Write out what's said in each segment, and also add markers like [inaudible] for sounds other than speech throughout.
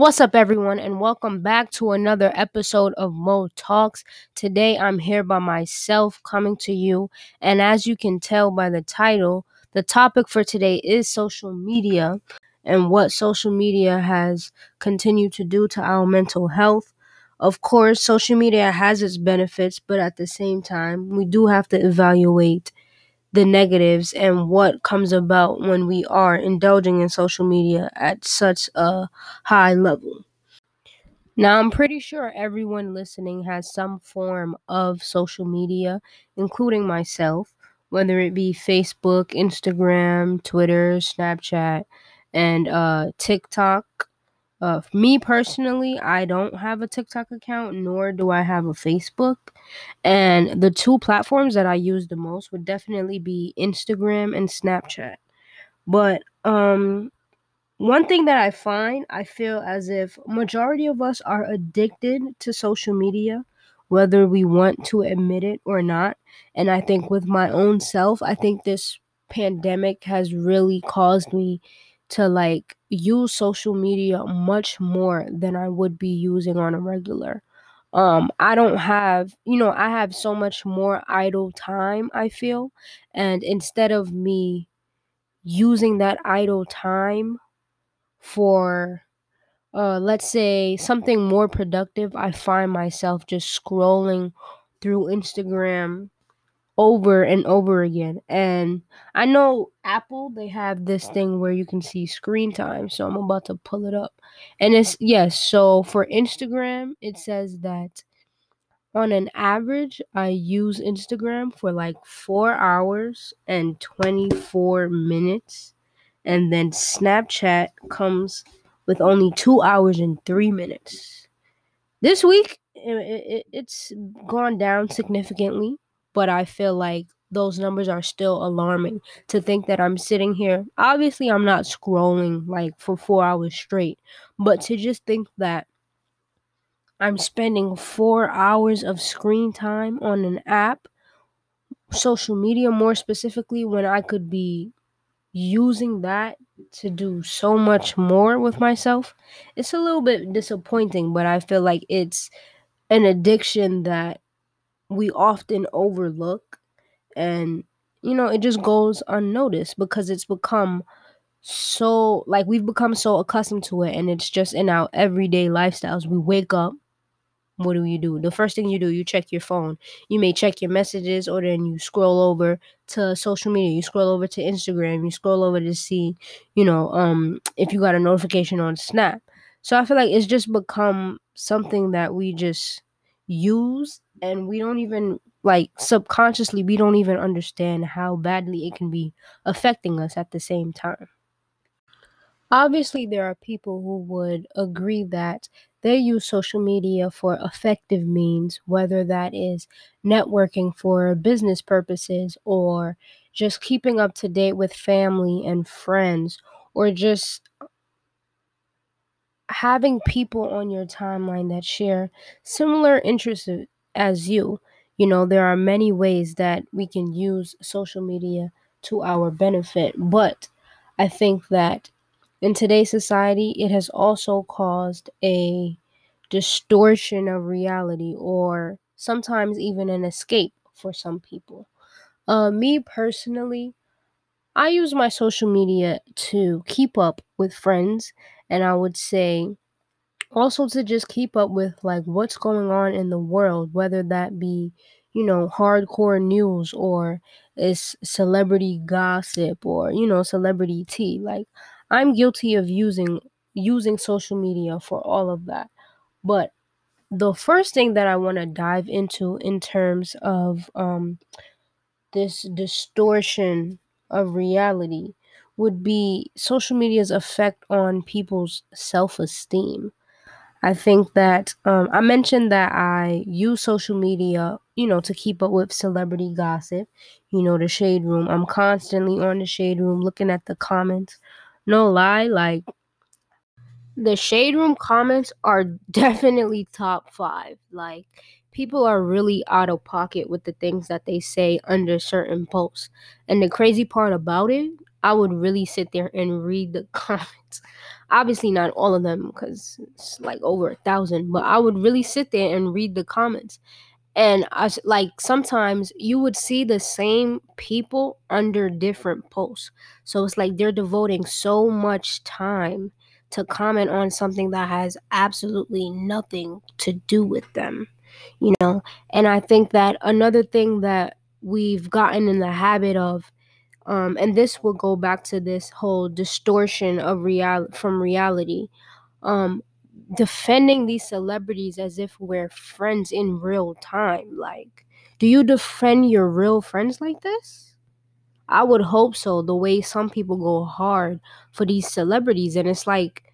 What's up, everyone, and welcome back to another episode of Mo Talks. Today, I'm here by myself coming to you, and as you can tell by the title, the topic for today is social media and what social media has continued to do to our mental health. Of course, social media has its benefits, but at the same time, we do have to evaluate the negatives and what comes about when we are indulging in social media at such a high level. Now, I'm pretty sure everyone listening has some form of social media, including myself, whether it be Facebook, Instagram, Twitter, Snapchat, and uh, TikTok. Uh, me personally, I don't have a TikTok account, nor do I have a Facebook. And the two platforms that I use the most would definitely be Instagram and Snapchat. But um, one thing that I find, I feel as if majority of us are addicted to social media, whether we want to admit it or not. And I think with my own self, I think this pandemic has really caused me to like use social media much more than I would be using on a regular. Um, I don't have, you know, I have so much more idle time, I feel. And instead of me using that idle time for uh let's say something more productive, I find myself just scrolling through Instagram over and over again. And I know Apple, they have this thing where you can see screen time. So I'm about to pull it up. And it's, yes, so for Instagram, it says that on an average, I use Instagram for like four hours and 24 minutes. And then Snapchat comes with only two hours and three minutes. This week, it, it, it's gone down significantly but I feel like those numbers are still alarming to think that I'm sitting here. Obviously, I'm not scrolling like for four hours straight, but to just think that I'm spending four hours of screen time on an app, social media more specifically, when I could be using that to do so much more with myself, it's a little bit disappointing, but I feel like it's an addiction that we often overlook and you know it just goes unnoticed because it's become so like we've become so accustomed to it and it's just in our everyday lifestyles. We wake up what do you do? The first thing you do you check your phone. You may check your messages or then you scroll over to social media. You scroll over to instagram. You scroll over to see you know um if you got a notification on snap. So i feel like it's just become something that we just use and we don't even like subconsciously we don't even understand how badly it can be affecting us at the same time. Obviously there are people who would agree that they use social media for effective means whether that is networking for business purposes or just keeping up to date with family and friends or just having people on your timeline that share similar interests as you. You know, there are many ways that we can use social media to our benefit, but I think that in today's society, it has also caused a distortion of reality or sometimes even an escape for some people. Uh, me personally, I use my social media to keep up with friends and I would say also to just keep up with like what's going on in the world, whether that be, you know, hardcore news or it's celebrity gossip or, you know, celebrity tea. Like I'm guilty of using using social media for all of that. But the first thing that I want to dive into in terms of um this distortion of reality would be social media's effect on people's self esteem. I think that um, I mentioned that I use social media, you know, to keep up with celebrity gossip, you know, the shade room. I'm constantly on the shade room looking at the comments. No lie, like the shade room comments are [laughs] definitely top five. Like, people are really out of pocket with the things that they say under certain posts. And the crazy part about it, I would really sit there and read the [laughs] comments. Obviously not all of them because it's like over a thousand but i would really sit there and read the comments and I like sometimes you would see the same people under different posts. So it's like they're devoting so much time to comment on something that has absolutely nothing to do with them, you know. And I think that another thing that we've gotten in the habit of um, and this will go back to this whole distortion of real from reality um, defending these celebrities as if we're friends in real time. Like, do you defend your real friends like this? I would hope so. The way some people go hard for these celebrities, and it's like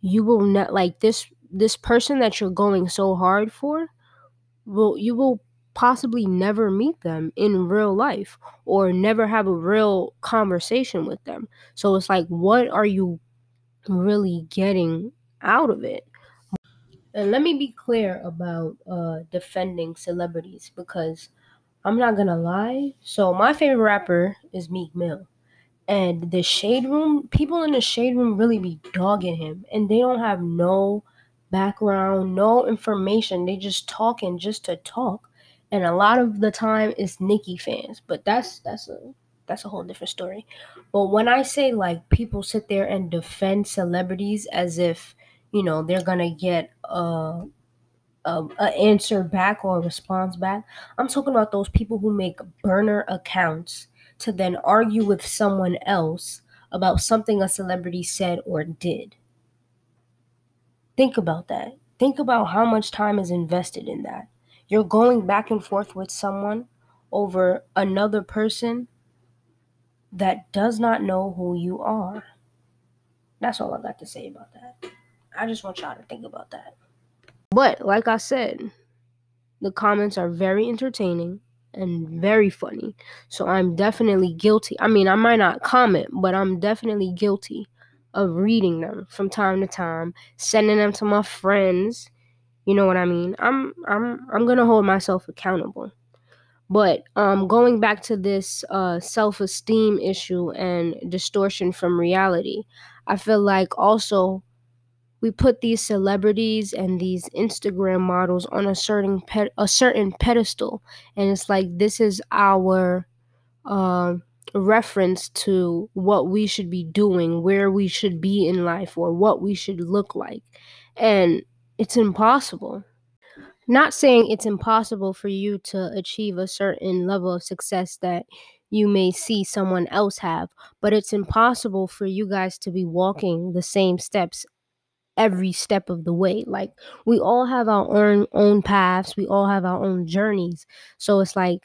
you will not like this this person that you're going so hard for. Will you will possibly never meet them in real life or never have a real conversation with them. So it's like, what are you really getting out of it? And let me be clear about uh, defending celebrities because I'm not gonna lie. So my favorite rapper is Meek Mill, and the Shade Room people in the Shade Room really be dogging him, and they don't have no background, no information. They just talking just to talk, and a lot of the time it's Nicki fans. But that's that's a that's a whole different story. But when I say like people sit there and defend celebrities as if you know they're gonna get a a, a answer back or a response back. I'm talking about those people who make burner accounts to then argue with someone else about something a celebrity said or did. Think about that. Think about how much time is invested in that. You're going back and forth with someone over another person that does not know who you are. That's all I got to say about that. I just want y'all to think about that. But like I said, the comments are very entertaining and very funny. So I'm definitely guilty. I mean, I might not comment, but I'm definitely guilty of reading them from time to time, sending them to my friends. You know what I mean? I'm I'm I'm going to hold myself accountable. But um going back to this uh self-esteem issue and distortion from reality, I feel like also we put these celebrities and these Instagram models on a certain ped- a certain pedestal, and it's like this is our uh, reference to what we should be doing, where we should be in life, or what we should look like, and it's impossible. Not saying it's impossible for you to achieve a certain level of success that you may see someone else have, but it's impossible for you guys to be walking the same steps every step of the way. Like we all have our own own paths, we all have our own journeys. So it's like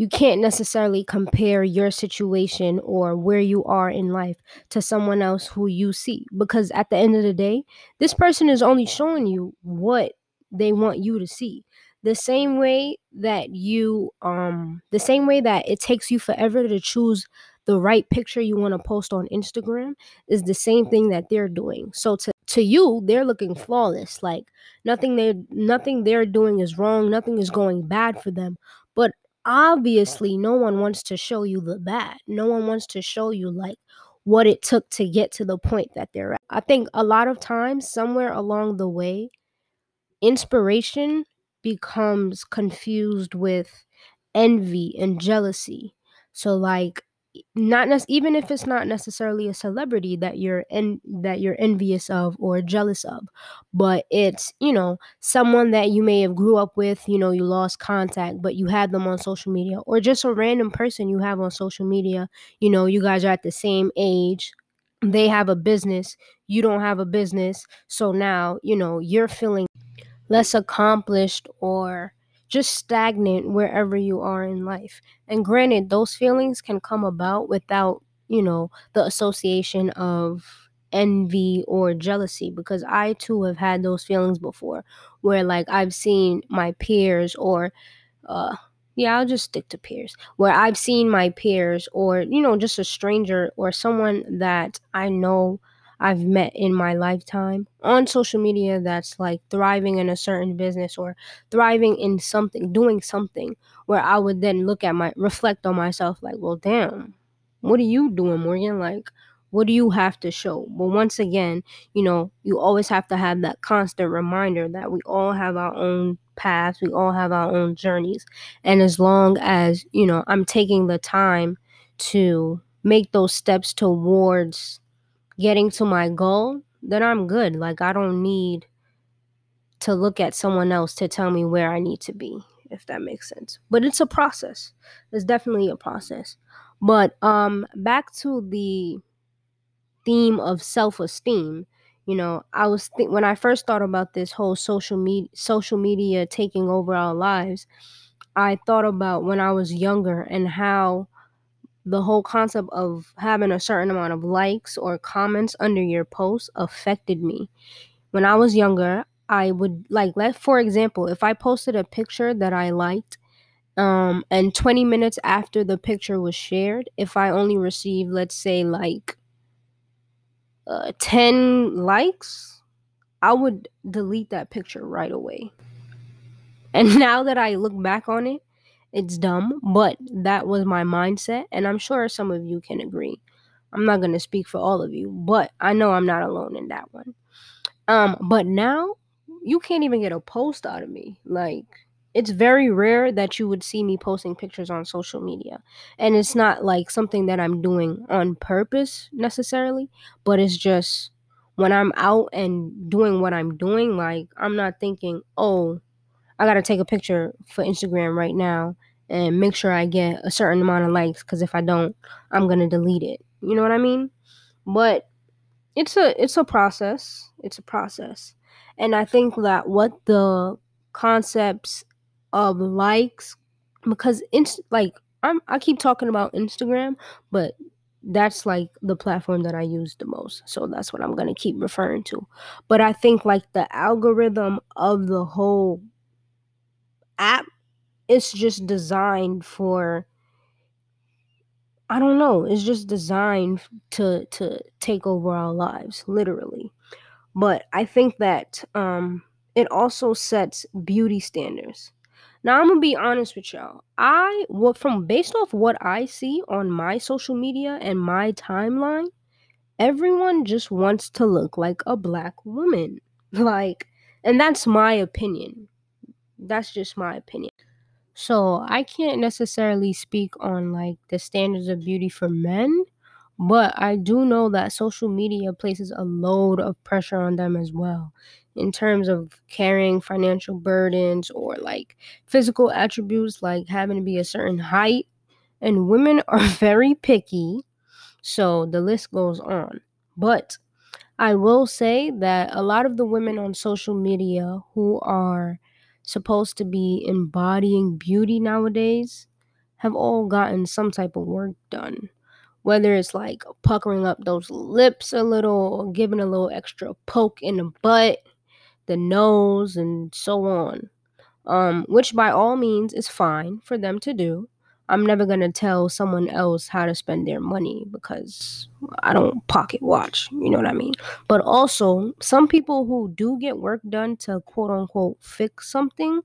you can't necessarily compare your situation or where you are in life to someone else who you see because at the end of the day, this person is only showing you what they want you to see. The same way that you um the same way that it takes you forever to choose the right picture you want to post on Instagram is the same thing that they're doing. So to to you, they're looking flawless. Like nothing they nothing they're doing is wrong, nothing is going bad for them. Obviously no one wants to show you the bad. No one wants to show you like what it took to get to the point that they're at. I think a lot of times somewhere along the way inspiration becomes confused with envy and jealousy. So like not nec- even if it's not necessarily a celebrity that you're en- that you're envious of or jealous of but it's you know someone that you may have grew up with you know you lost contact but you had them on social media or just a random person you have on social media you know you guys are at the same age they have a business you don't have a business so now you know you're feeling less accomplished or just stagnant wherever you are in life. And granted, those feelings can come about without, you know, the association of envy or jealousy because I too have had those feelings before where like I've seen my peers or uh yeah, I'll just stick to peers. Where I've seen my peers or you know just a stranger or someone that I know I've met in my lifetime on social media that's like thriving in a certain business or thriving in something, doing something where I would then look at my reflect on myself like, well, damn, what are you doing, Morgan? Like, What do you have to show? But once again, you know, you always have to have that constant reminder that we all have our own paths, we all have our own journeys. And as long as, you know, I'm taking the time to make those steps towards getting to my goal, then I'm good. Like, I don't need to look at someone else to tell me where I need to be, if that makes sense. But it's a process. It's definitely a process. But um back to the theme of self-esteem, you know, I was th- when I first thought about this whole social media social media taking over our lives, I thought about when I was younger and how the whole concept of having a certain amount of likes or comments under your post affected me. When I was younger, I would like let for example, if I posted a picture that I liked, um, and 20 minutes after the picture was shared, if I only received, let's say, like uh, 10 likes, I would delete that picture right away. And [laughs] now that I look back on it, it's dumb, but that was my mindset, and I'm sure some of you can agree. I'm not going to speak for all of you, but I know I'm not alone in that one. Um, but now you can't even get a post out of me. Like it's very rare that you would see me posting pictures on social media. And it's not like something that I'm doing on purpose necessarily, but it's just when I'm out and doing what I'm doing, like I'm not thinking, "Oh, I got to take a picture for Instagram right now and make sure I get a certain amount of likes cuz if I don't, I'm to delete it." You know what I mean? But it's a it's a process. It's a process. And I think that what the concepts of likes because it's like I'm I keep talking about Instagram, but that's like the platform that I use the most. So that's what I'm going to keep referring to. But I think like the algorithm of the whole app is just designed for I don't know, it's just designed to to take over our lives, literally. But I think that um it also sets beauty standards. Now I'm gonna be honest with y'all. I what from based off what I see on my social media and my timeline, everyone just wants to look like a black woman. [laughs] Like, and that's my opinion. That's just my opinion. So I can't necessarily speak on like the standards of beauty for men, but I do know that social media places a load of pressure on them as well in terms of carrying financial burdens or like physical attributes like having to be a certain height. And women [laughs] are very picky, so the list goes on. But I will say that a lot of the women on social media who are supposed to be embodying beauty nowadays have all gotten some type of work done. Whether it's like puckering up those lips a little, or giving a little extra poke in the butt, the nose, and so on. Um, which by all means is fine for them to do. I'm never gonna tell someone else how to spend their money because I don't pocket watch, you know what I mean? But also, some people who do get work done to quote unquote fix something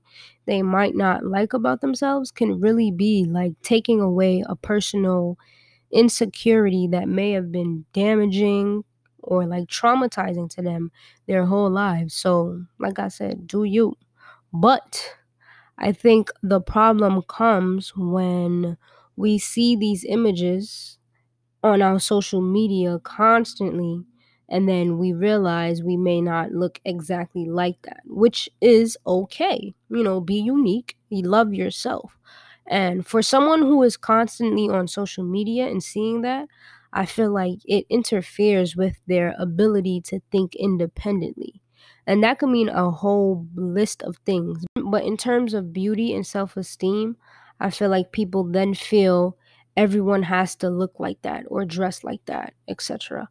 they might not like about themselves can really be like taking away a personal insecurity that may have been damaging or like traumatizing to them their whole lives. So, like I said, do you. But I think the problem comes when we see these images on our social media constantly and then we realize we may not look exactly like that, which is okay. You know, be unique, you love yourself. And for someone who is constantly on social media and seeing that, I feel like it interferes with their ability to think independently. And that could mean a whole list of things. But in terms of beauty and self esteem, I feel like people then feel everyone has to look like that or dress like that, etc.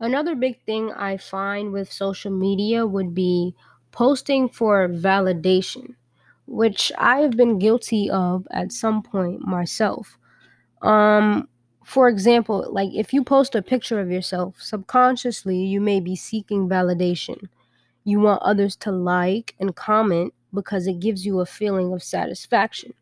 Another big thing I find with social media would be posting for validation, which I have been guilty of at some point myself. Um, for example, like if you post a picture of yourself, subconsciously you may be seeking validation. You want others to like and comment because it gives you a feeling of satisfaction.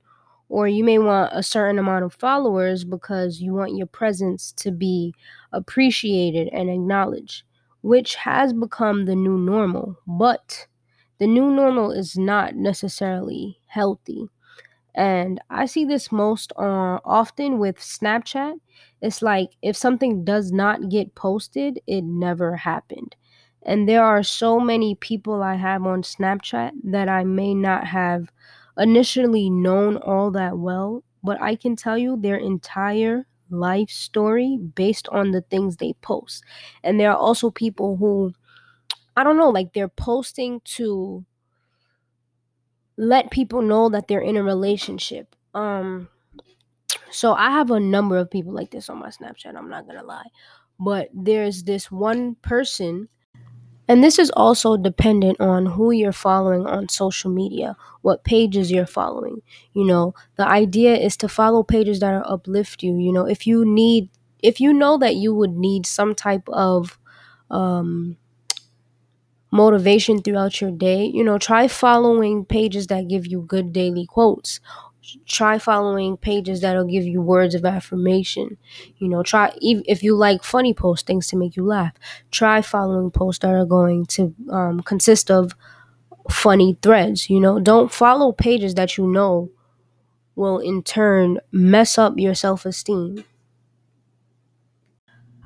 or you may want a certain amount of followers because you want your presence to be appreciated and acknowledged, which has become the new normal. But the new normal is not necessarily healthy. And I see this most uh, often with Snapchat. It's like if something does not get posted, it never happened. And there are so many people I have on Snapchat that I may not have initially known all that well, but I can tell you their entire life story based on the things they post. And there are also people who, I don't know, like they're posting to let people know that they're in a relationship. Um, so I have a number of people like this on my Snapchat, I'm not gonna lie. But there's this one person and this is also dependent on who you're following on social media, what pages you're following. You know, the idea is to follow pages that are uplift you. You know, if you need, if you know that you would need some type of um, motivation throughout your day, you know, try following pages that give you good daily quotes try following pages that'll give you words of affirmation. You know try if you like funny posts things to make you laugh try following posts that are going to um, consist of funny threads you know. Don't follow pages that you know will in turn mess up your self-esteem.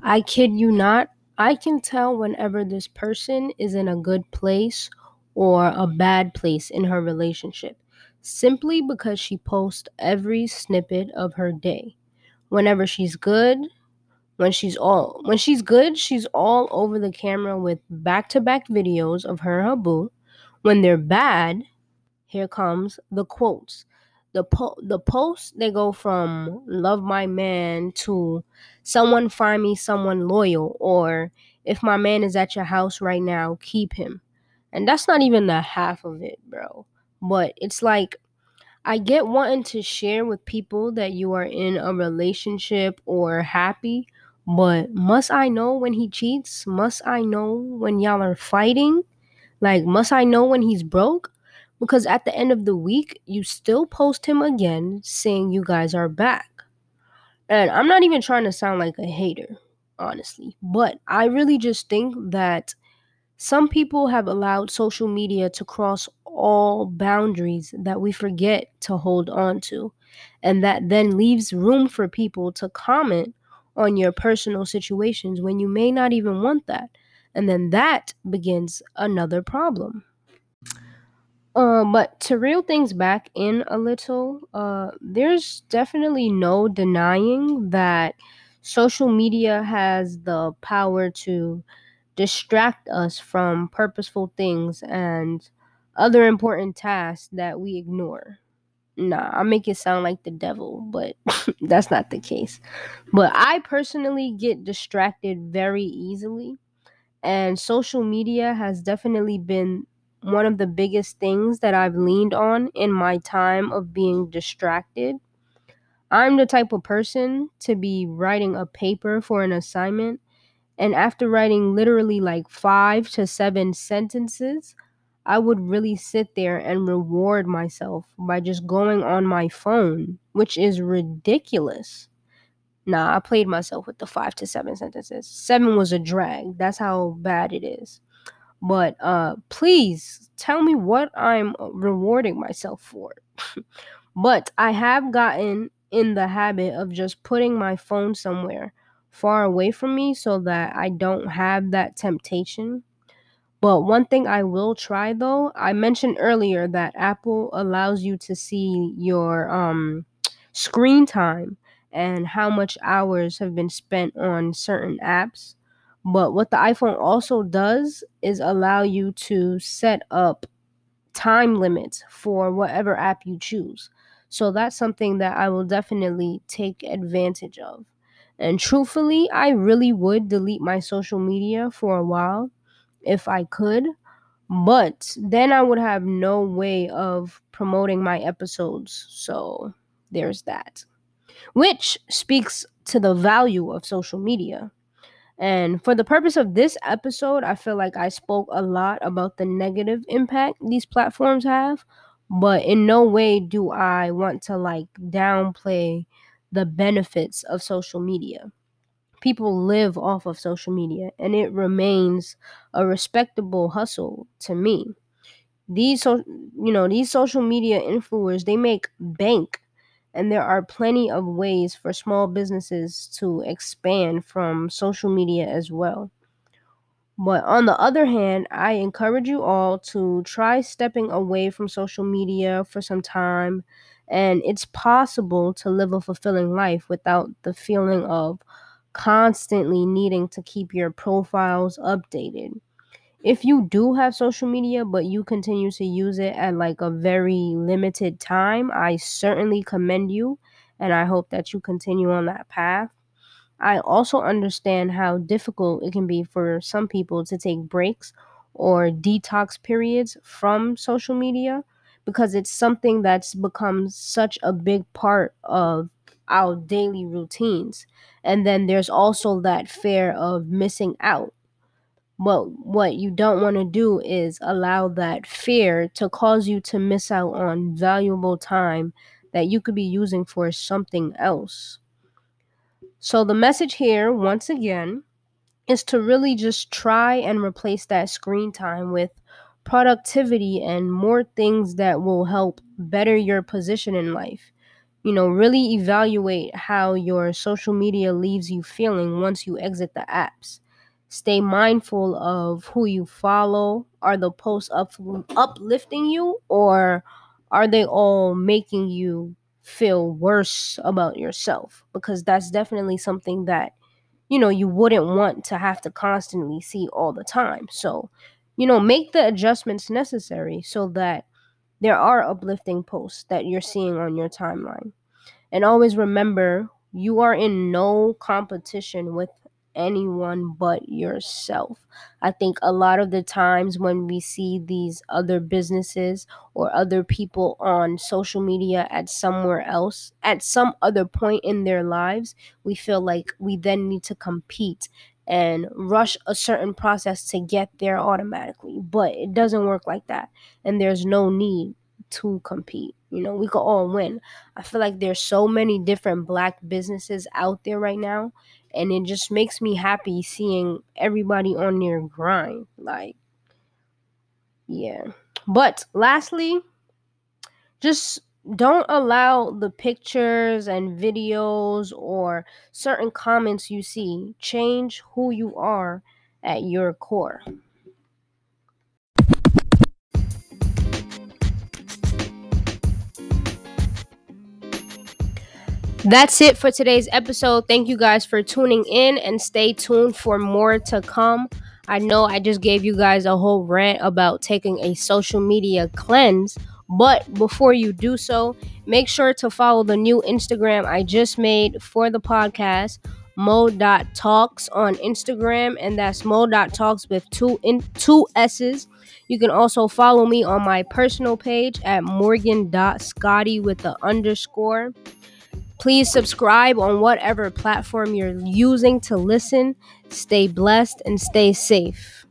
I kid you not i can tell whenever this person is in a good place or a bad place in her relationship simply because she posts every snippet of her day. Whenever she's good, when she's all when she's good, she's all over the camera with back-to-back videos of her and her boo. When they're bad, here comes the quotes. The po- the posts they go from love my man to someone find me someone loyal or if my man is at your house right now, keep him. And that's not even the half of it, bro. But it's like I get wanting to share with people that you are in a relationship or happy, but must I know when he cheats? Must I know when y'all are fighting? Like, must I know when he's broke? Because at the end of the week, you still post him again saying you guys are back. And I'm not even trying to sound like a hater, honestly, but I really just think that some people have allowed social media to cross all boundaries that we forget to hold on to, and that then leaves room for people to comment on your personal situations when you may not even want that. And then that begins another problem. Uh, but to reel things back in a little, uh, there's definitely no denying that social media has the power to distract us from purposeful things and other important tasks that we ignore. Nah, I make it sound like the devil, but [laughs] that's not the case. But I personally get distracted very easily, and social media has definitely been one of the biggest things that I've leaned on in my time of being distracted. I'm the type of person to be writing a paper for an assignment and after writing literally like five to seven sentences, I would really sit there and reward myself by just going on my phone, which is ridiculous. Nah, I played myself with the five to seven sentences. Seven was a drag. That's how bad it is. But uh please tell me what I'm rewarding myself for. [laughs] but I have gotten in the habit of just putting my phone somewhere far away from me so that I don't have that temptation. But one thing I will try though, I mentioned earlier that Apple allows you to see your um, screen time and how much hours have been spent on certain apps. But what the iPhone also does is allow you to set up time limits for whatever app you choose. So that's something that I will definitely take advantage of. And truthfully, I really would delete my social media for a while if I could. But then I would have no way of promoting my episodes. So there's that. Which speaks to the value of social media. And for the purpose of this episode, I feel like I spoke a lot about the negative impact these platforms have. but in no way do I want to like downplay the benefits of social media. People live off of social media and it remains a respectable hustle to me. These so you know, these social media influencers, they make bank and there are plenty of ways for small businesses to expand from social media as well. But on the other hand, I encourage you all to try stepping away from social media for some time. And it's possible to live a fulfilling life without the feeling of constantly needing to keep your profiles updated. If you do have social media, but you continue to use it at like a very limited time, I certainly commend you. And I hope that you continue on that path. I also understand how difficult it can be for some people to take breaks or detox periods from social media because it's something that's become such a big part of our daily routines. And then there's also that fear of missing out. But what you don't want to do is allow that fear to cause you to miss out on valuable time that you could be using for something else. So the message here, once again, is to really just try and replace that screen time with productivity and more things that will help better your position in life. You know, really evaluate how your social media leaves you feeling once you exit the apps. Stay mindful of who you follow. Are the posts up, uplifting you or are they all making you feel worse about yourself because that's definitely something that you know you wouldn't want to have to constantly see all the time so you know make the adjustments necessary so that there are uplifting posts that you're seeing on your timeline and always remember you are in no competition with anyone but yourself. I think a lot of the times when we see these other businesses or other people on social media at somewhere else, at some other point in their lives, we feel like we then need to compete and rush a certain process to get there automatically. But it doesn't work like that. And there's no need to compete. You know, we could all win. I feel like there's so many different black businesses out there right now and it just makes me happy seeing everybody on their grind like yeah but lastly just don't allow the pictures and videos or certain comments you see change who you are at your core That's it for today's episode. Thank you guys for tuning in and stay tuned for more to come. I know I just gave you guys a whole rant about taking a social media cleanse, but before you do so, make sure to follow the new Instagram I just made for the podcast, mo.talks on Instagram, and that's mo.talks with two in two S's. You can also follow me on my personal page at morgan.scotty with the underscore. Please subscribe on whatever platform you're using to listen. Stay blessed and stay safe.